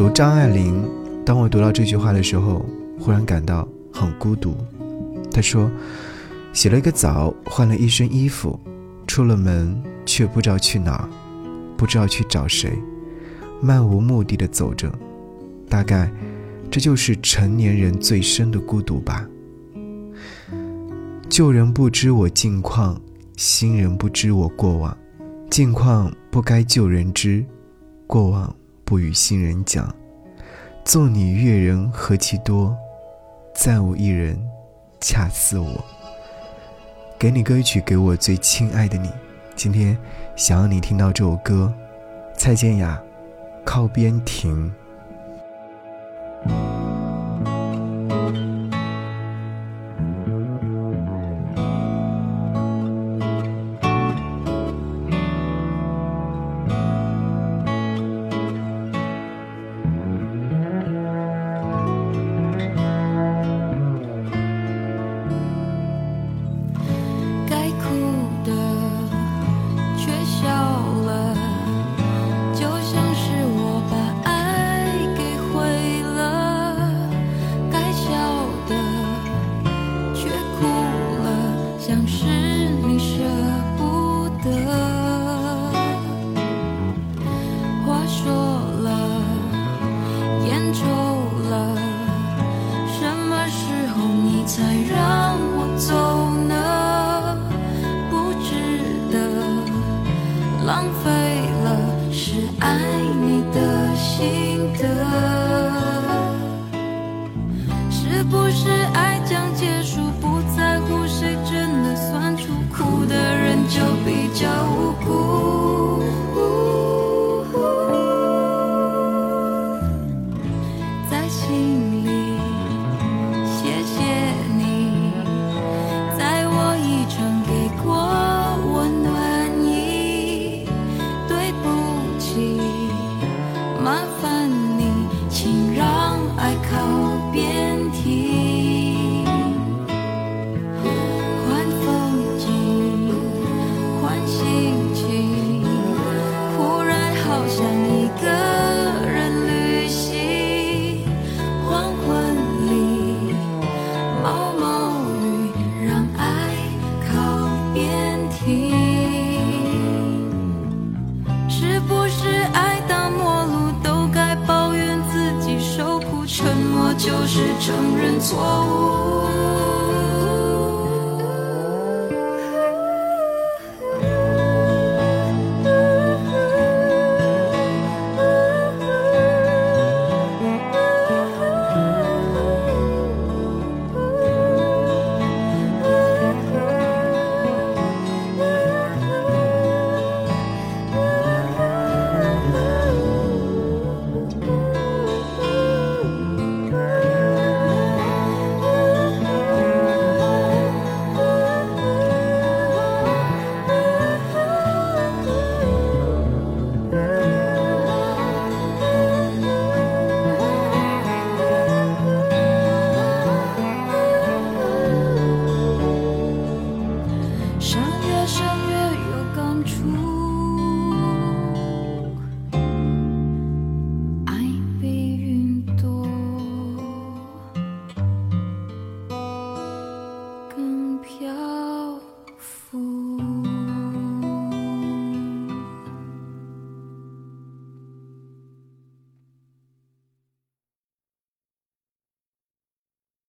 读张爱玲，当我读到这句话的时候，忽然感到很孤独。她说：“洗了一个澡，换了一身衣服，出了门，却不知道去哪儿，不知道去找谁，漫无目的的走着。大概，这就是成年人最深的孤独吧。旧人不知我近况，新人不知我过往。近况不该旧人知，过往不与新人讲。纵你阅人何其多，再无一人。”恰似我，给你歌曲，给我最亲爱的你。今天想要你听到这首歌，蔡健雅，《靠边停》。舍不得话说了烟抽了什么时候你才让在心黄昏里毛毛雨让爱靠边停是不是爱到末路都该抱怨自己受苦沉默就是承认错误？